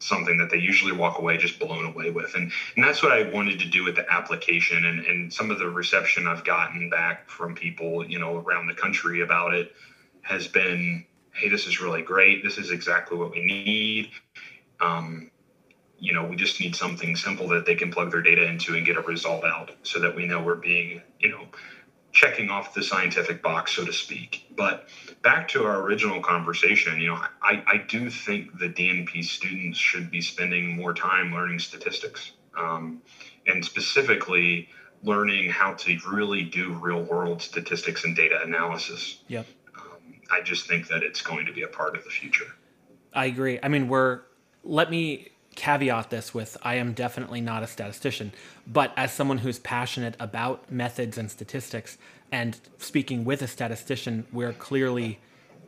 something that they usually walk away just blown away with, and and that's what I wanted to do with the application, and and some of the reception I've gotten back from people, you know, around the country about it has been hey, this is really great. This is exactly what we need. Um, you know, we just need something simple that they can plug their data into and get a result out so that we know we're being, you know, checking off the scientific box, so to speak. But back to our original conversation, you know, I, I do think the DNP students should be spending more time learning statistics um, and specifically learning how to really do real world statistics and data analysis. Yep. I just think that it's going to be a part of the future. I agree. I mean, we're let me caveat this with I am definitely not a statistician, but as someone who's passionate about methods and statistics and speaking with a statistician, we're clearly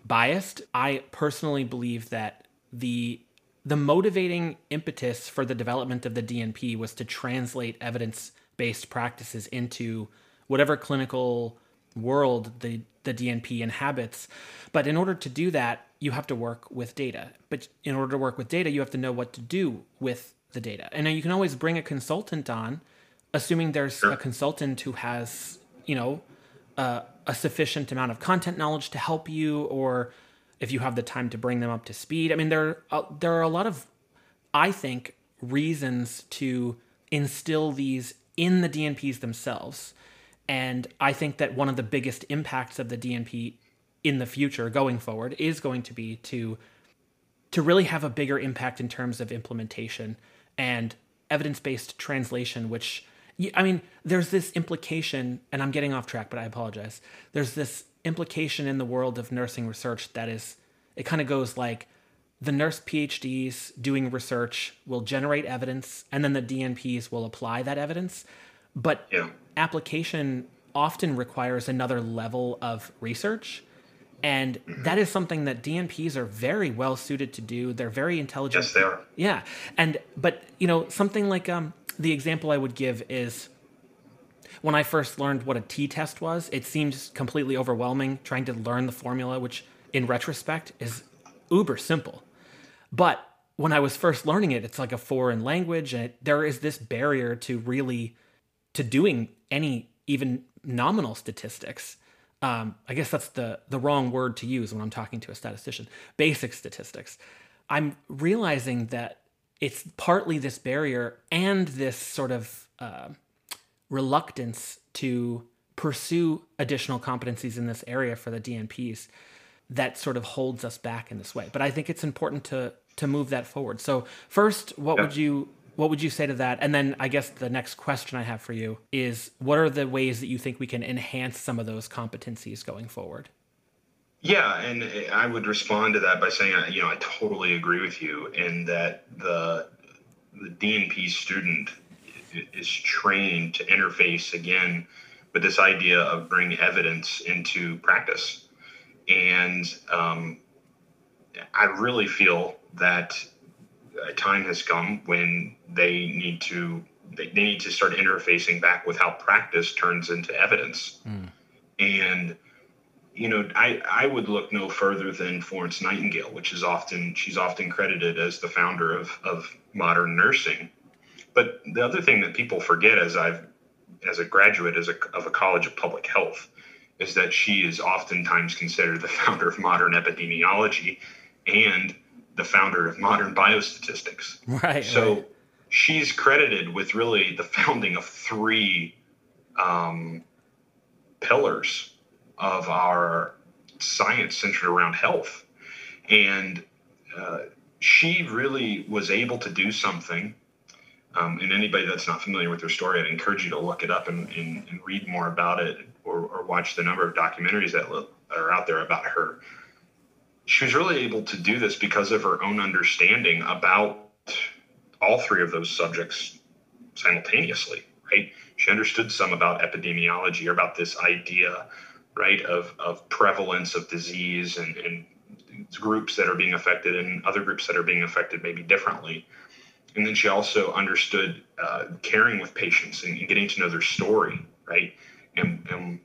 biased. I personally believe that the the motivating impetus for the development of the DNP was to translate evidence-based practices into whatever clinical world the, the DNP inhabits. But in order to do that, you have to work with data. But in order to work with data, you have to know what to do with the data. And you can always bring a consultant on, assuming there's sure. a consultant who has, you know, uh, a sufficient amount of content knowledge to help you, or if you have the time to bring them up to speed. I mean, there uh, there are a lot of, I think, reasons to instill these in the DNPs themselves. And I think that one of the biggest impacts of the DNP in the future going forward is going to be to to really have a bigger impact in terms of implementation and evidence-based translation which I mean there's this implication and I'm getting off track but I apologize. There's this implication in the world of nursing research that is it kind of goes like the nurse PhDs doing research will generate evidence and then the DNPs will apply that evidence. But yeah. application often requires another level of research. And that is something that DNPs are very well suited to do. They're very intelligent. Yes, they are. Yeah. And, but, you know, something like um, the example I would give is when I first learned what a t test was, it seemed completely overwhelming trying to learn the formula, which in retrospect is uber simple. But when I was first learning it, it's like a foreign language, and it, there is this barrier to really to doing any even nominal statistics. Um, I guess that's the the wrong word to use when I'm talking to a statistician. Basic statistics. I'm realizing that it's partly this barrier and this sort of uh, reluctance to pursue additional competencies in this area for the DNPs that sort of holds us back in this way. But I think it's important to to move that forward. So first, what yeah. would you what would you say to that? And then I guess the next question I have for you is what are the ways that you think we can enhance some of those competencies going forward? Yeah, and I would respond to that by saying, you know, I totally agree with you in that the the DNP student is trained to interface again with this idea of bringing evidence into practice. And um, I really feel that a time has come when they need to they, they need to start interfacing back with how practice turns into evidence. Mm. And you know, I, I would look no further than Florence Nightingale, which is often she's often credited as the founder of, of modern nursing. But the other thing that people forget as I've as a graduate as a, of a college of public health is that she is oftentimes considered the founder of modern epidemiology and the founder of modern biostatistics. Right. So right. she's credited with really the founding of three um, pillars of our science centered around health. And uh, she really was able to do something. Um, and anybody that's not familiar with her story, I'd encourage you to look it up and, and, and read more about it or, or, watch the number of documentaries that are out there about her she was really able to do this because of her own understanding about all three of those subjects simultaneously, right? She understood some about epidemiology or about this idea, right, of, of prevalence of disease and, and groups that are being affected and other groups that are being affected maybe differently. And then she also understood uh, caring with patients and, and, getting to know their story, right, and, and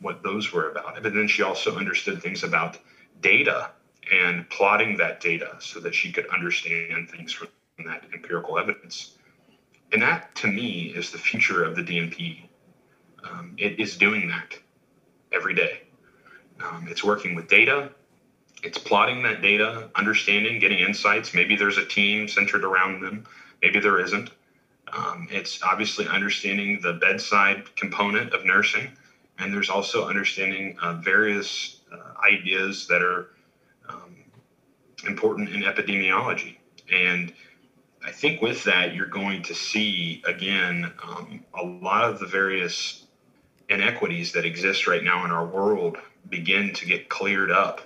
what those were about. But then she also understood things about data and plotting that data so that she could understand things from that empirical evidence. And that, to me, is the future of the DNP. Um, it is doing that every day. Um, it's working with data, it's plotting that data, understanding, getting insights. Maybe there's a team centered around them, maybe there isn't. Um, it's obviously understanding the bedside component of nursing, and there's also understanding uh, various uh, ideas that are important in epidemiology. And I think with that, you're going to see again um, a lot of the various inequities that exist right now in our world begin to get cleared up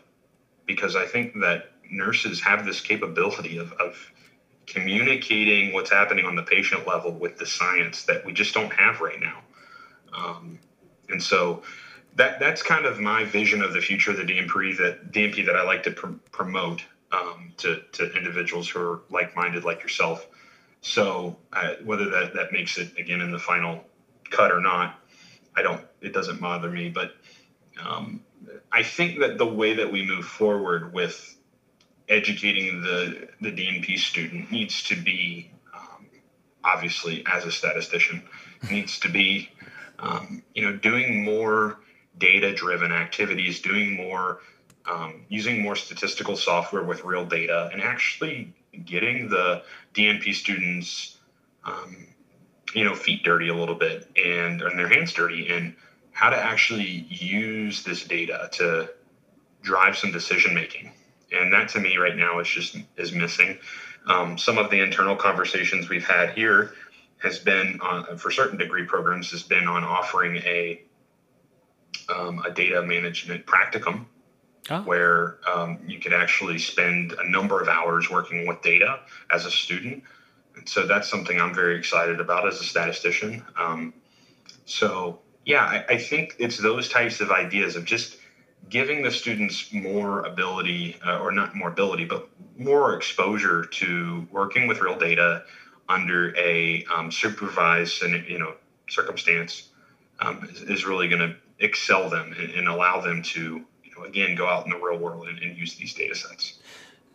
because I think that nurses have this capability of, of communicating what's happening on the patient level with the science that we just don't have right now. Um, and so that that's kind of my vision of the future of the DMP that DNP that I like to pr- promote um, to, to individuals who are like-minded like yourself. So uh, whether that, that makes it again in the final cut or not, I don't, it doesn't bother me, but um, I think that the way that we move forward with educating the, the DNP student needs to be, um, obviously as a statistician, needs to be, um, you know, doing more data driven activities, doing more um, using more statistical software with real data and actually getting the DNP students, um, you know, feet dirty a little bit and, and their hands dirty and how to actually use this data to drive some decision making. And that to me right now is just is missing. Um, some of the internal conversations we've had here has been on, for certain degree programs has been on offering a um, a data management practicum oh. where um, you could actually spend a number of hours working with data as a student. And so that's something I'm very excited about as a statistician. Um, so, yeah, I, I, think it's those types of ideas of just giving the students more ability, uh, or not more ability, but more exposure to working with real data under a um, supervised and you know circumstance um, is, is, really going to excel them and, and, allow them to you know again go out in the real world and, and use these data sets.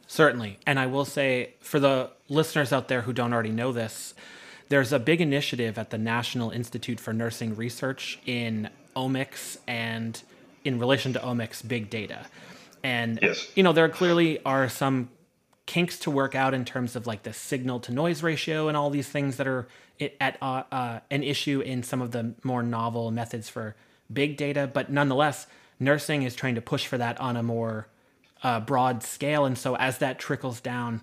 Certainly, and I will say for the listeners out there who don't already know this, there's a big initiative at the National Institute for Nursing Research in omics and in relation to omics big data. And yes. you know, there clearly are some kinks to work out in terms of like the signal to noise ratio and all these things that are at uh, uh, an issue in some of the more novel methods for big data. But nonetheless, nursing is trying to push for that on a more uh, broad scale. And so as that trickles down,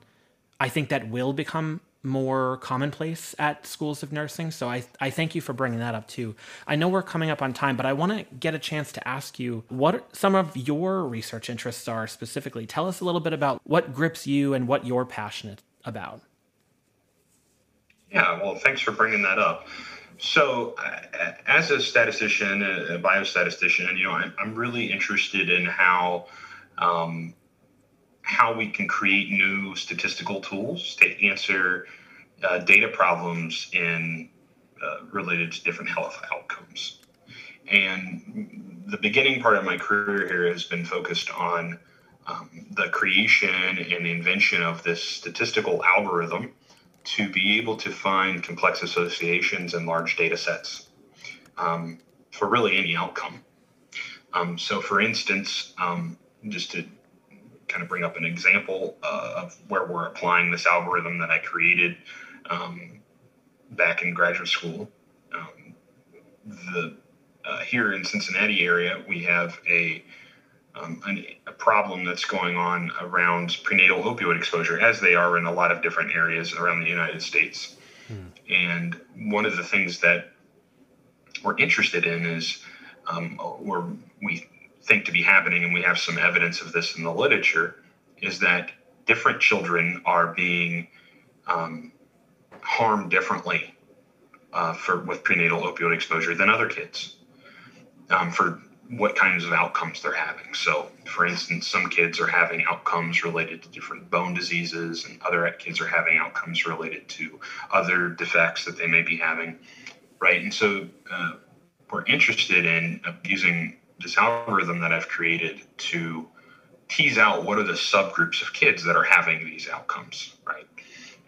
I think that will become more commonplace at schools of nursing. So I, I thank you for bringing that up too. I know we're coming up on time, but I want to get a chance to ask you what some of your research interests are specifically. Tell us a little bit about what grips you and what you're passionate about. Yeah, well, thanks for bringing that up. So, uh, as a statistician, a biostatistician, you know, I'm, I'm really interested in how um, how we can create new statistical tools to answer uh, data problems in uh, related to different health outcomes. And the beginning part of my career here has been focused on um, the creation and the invention of this statistical algorithm to be able to find complex associations in large data sets um, for really any outcome. Um, so, for instance, um, just to kind of bring up an example uh, of where we're applying this algorithm that I created um, back in graduate school. Um, the uh, here in Cincinnati area, we have a, um, an, a problem that's going on around prenatal opioid exposure, as they are in a lot of different areas around the United States. Hmm. And one of the things that we're interested in is, um, or we think to be happening, and we have some evidence of this in the literature, is that different children are being um, harmed differently uh, for with prenatal opioid exposure than other kids um, for what kinds of outcomes they're having. So, for instance, some kids are having outcomes related to different bone diseases, and other kids are having outcomes related to other defects that they may be having, right? And so, uh, we're interested in uh, using this algorithm that I've created to tease out what are the subgroups of kids that are having these outcomes, right?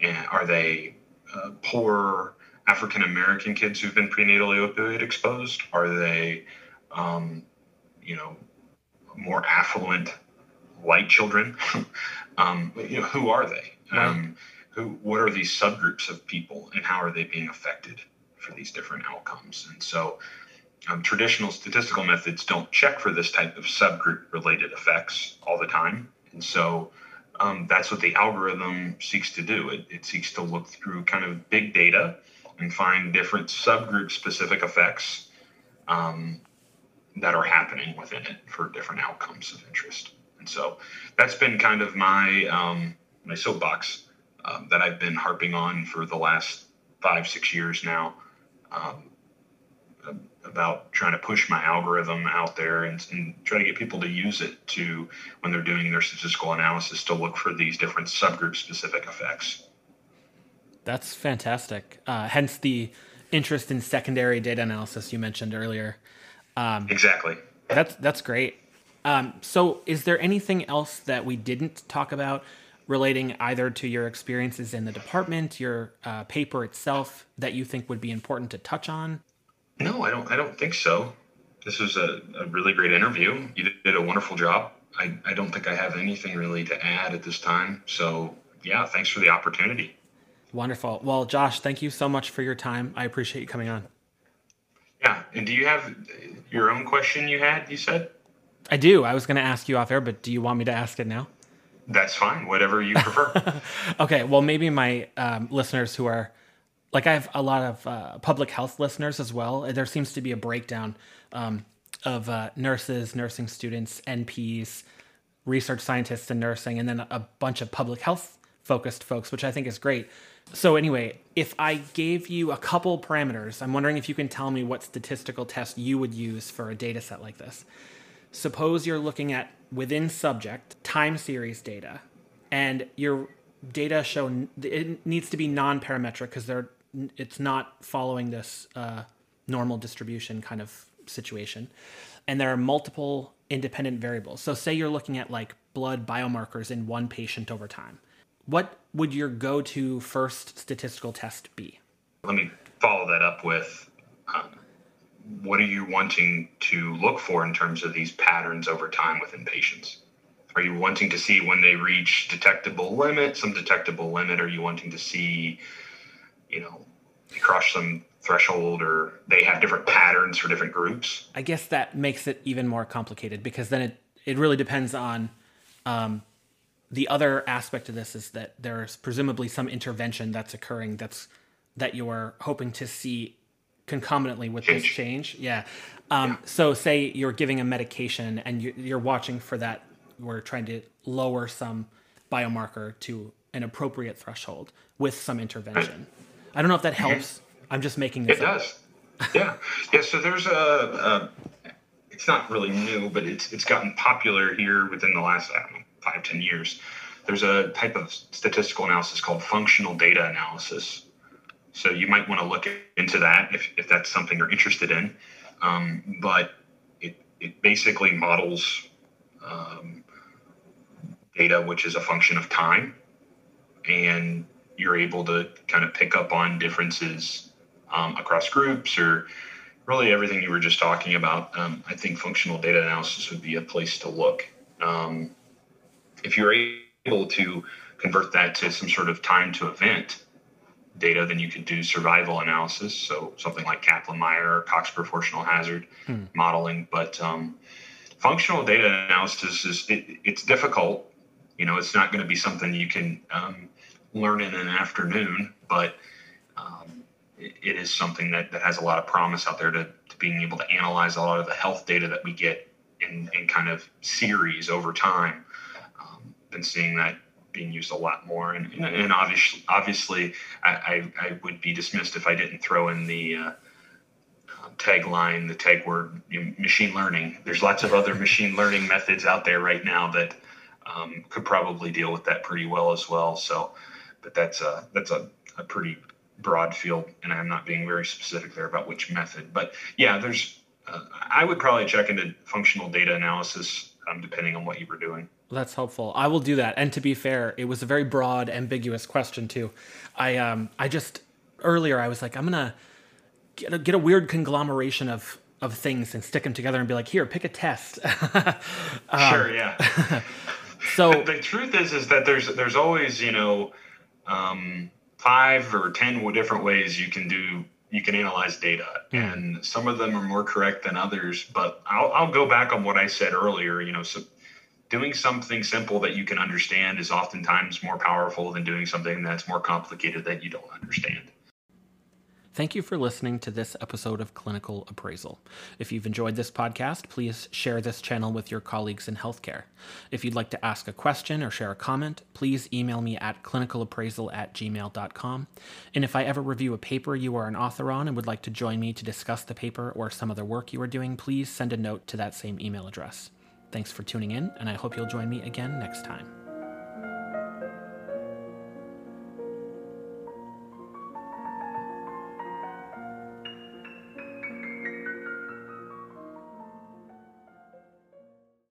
And are they uh, poor African American kids who've been prenatally opioid exposed? Are they, um, you know, more affluent white children? um, you know, who are they? Um, who? What are these subgroups of people, and how are they being affected for these different outcomes? And so, um, traditional statistical methods don't check for this type of subgroup related effects all the time. And so um, that's what the algorithm seeks to do. It, it, seeks to look through kind of big data and find different subgroup specific effects um, that are happening within it for different outcomes of interest. And so that's been kind of my um, my soapbox um, that I've been harping on for the last five six years now. Um, about trying to push my algorithm out there and, and try to get people to use it to when they're doing their statistical analysis to look for these different subgroup specific effects. That's fantastic. Uh, hence the interest in secondary data analysis you mentioned earlier. Um, exactly. That's that's great. Um, so, is there anything else that we didn't talk about relating either to your experiences in the department, your uh, paper itself, that you think would be important to touch on? No, I don't. I don't think so. This was a, a really great interview. You did a wonderful job. I, I don't think I have anything really to add at this time. So yeah, thanks for the opportunity. Wonderful. Well, Josh, thank you so much for your time. I appreciate you coming on. Yeah. And do you have your own question you had, you said? I do. I was going to ask you off air, but do you want me to ask it now? That's fine. Whatever you prefer. okay. Well, maybe my um, listeners who are like I have a lot of uh, public health listeners as well. There seems to be a breakdown um, of uh, nurses, nursing students, NPs, research scientists in nursing, and then a bunch of public health focused folks, which I think is great. So anyway, if I gave you a couple parameters, I'm wondering if you can tell me what statistical test you would use for a data set like this. suppose you're looking at within subject time series data, and your data show it needs to be non-parametric because they're it's not following this uh, normal distribution kind of situation, and there are multiple independent variables. So say you're looking at like blood biomarkers in one patient over time. What would your go-to first statistical test be? Let me follow that up with um, what are you wanting to look for in terms of these patterns over time within patients? Are you wanting to see when they reach detectable limit, some detectable limit? Are you wanting to see, you know, cross some threshold or they have different patterns for different groups? I guess that makes it even more complicated because then it, it really depends on um, the other aspect of this is that there's presumably some intervention that's occurring that's that you're hoping to see concomitantly with change. this change. Yeah. Um, yeah. So, say you're giving a medication and you're watching for that. We're trying to lower some biomarker to an appropriate threshold with some intervention. I don't know if that mm-hmm. helps. I'm just making this. It up. does. yeah. Yeah. So there's a, a, It's not really new, but it's it's gotten popular here within the last I don't know five ten years. There's a type of statistical analysis called functional data analysis so you might want to look into that if, if that's something you're interested in. Um, but it, it basically models um, data, which is a function of time. And you're able to kind of pick up on differences um, across groups or really everything you were just talking about. Um, I think functional data analysis would be a place to look. If you're able to convert that to some sort of time to event, data, then you could do survival analysis. So something like Kaplan-Meier or Cox proportional hazard hmm. modeling. But um, functional data analysis is it, it's difficult. You know, it's not going to be something you can um, learn in an afternoon, but um, it, it is something that, that has a lot of promise out there to, to being able to analyze a lot of the health data that we get in, in kind of series over time. Been seeing that being used a lot more. And, and obviously, obviously, I, I, I, would be dismissed if I didn't throw in the uh, um, tagline, the tag word, you know, machine learning. There's lots of other machine learning methods out there right now that um, could probably deal with that pretty well as well. So, but that's a that's a, a pretty broad field, and I'm not being very specific there about which method. But yeah, there's uh, I would probably check into functional data analysis um, depending on what you were doing. That's helpful. I will do that. And to be fair, it was a very broad, ambiguous question too. I um I just earlier I was like I'm gonna get a, get a weird conglomeration of of things and stick them together and be like, here, pick a test. um, sure, yeah. so the, the, truth is, is that there's there's always you know um, five or ten different ways you can do you can analyze data, mm. and some of them are more correct than others. But I'll, I'll go back on what I said earlier. You know, so doing something simple that you can understand is oftentimes more powerful than doing something that's more complicated that you don't understand. Thank you for listening to this episode of Clinical Appraisal. If you've enjoyed this podcast, please share this channel with your colleagues in healthcare. If you'd like to ask a question or share a comment, please email me at clinicalappraisal at gmail.com. And if I ever review a paper you are an author on and would like to join me to discuss the paper or some other work you are doing, please send a note to that same email address. Thanks for tuning in, and I hope you'll join me again next time.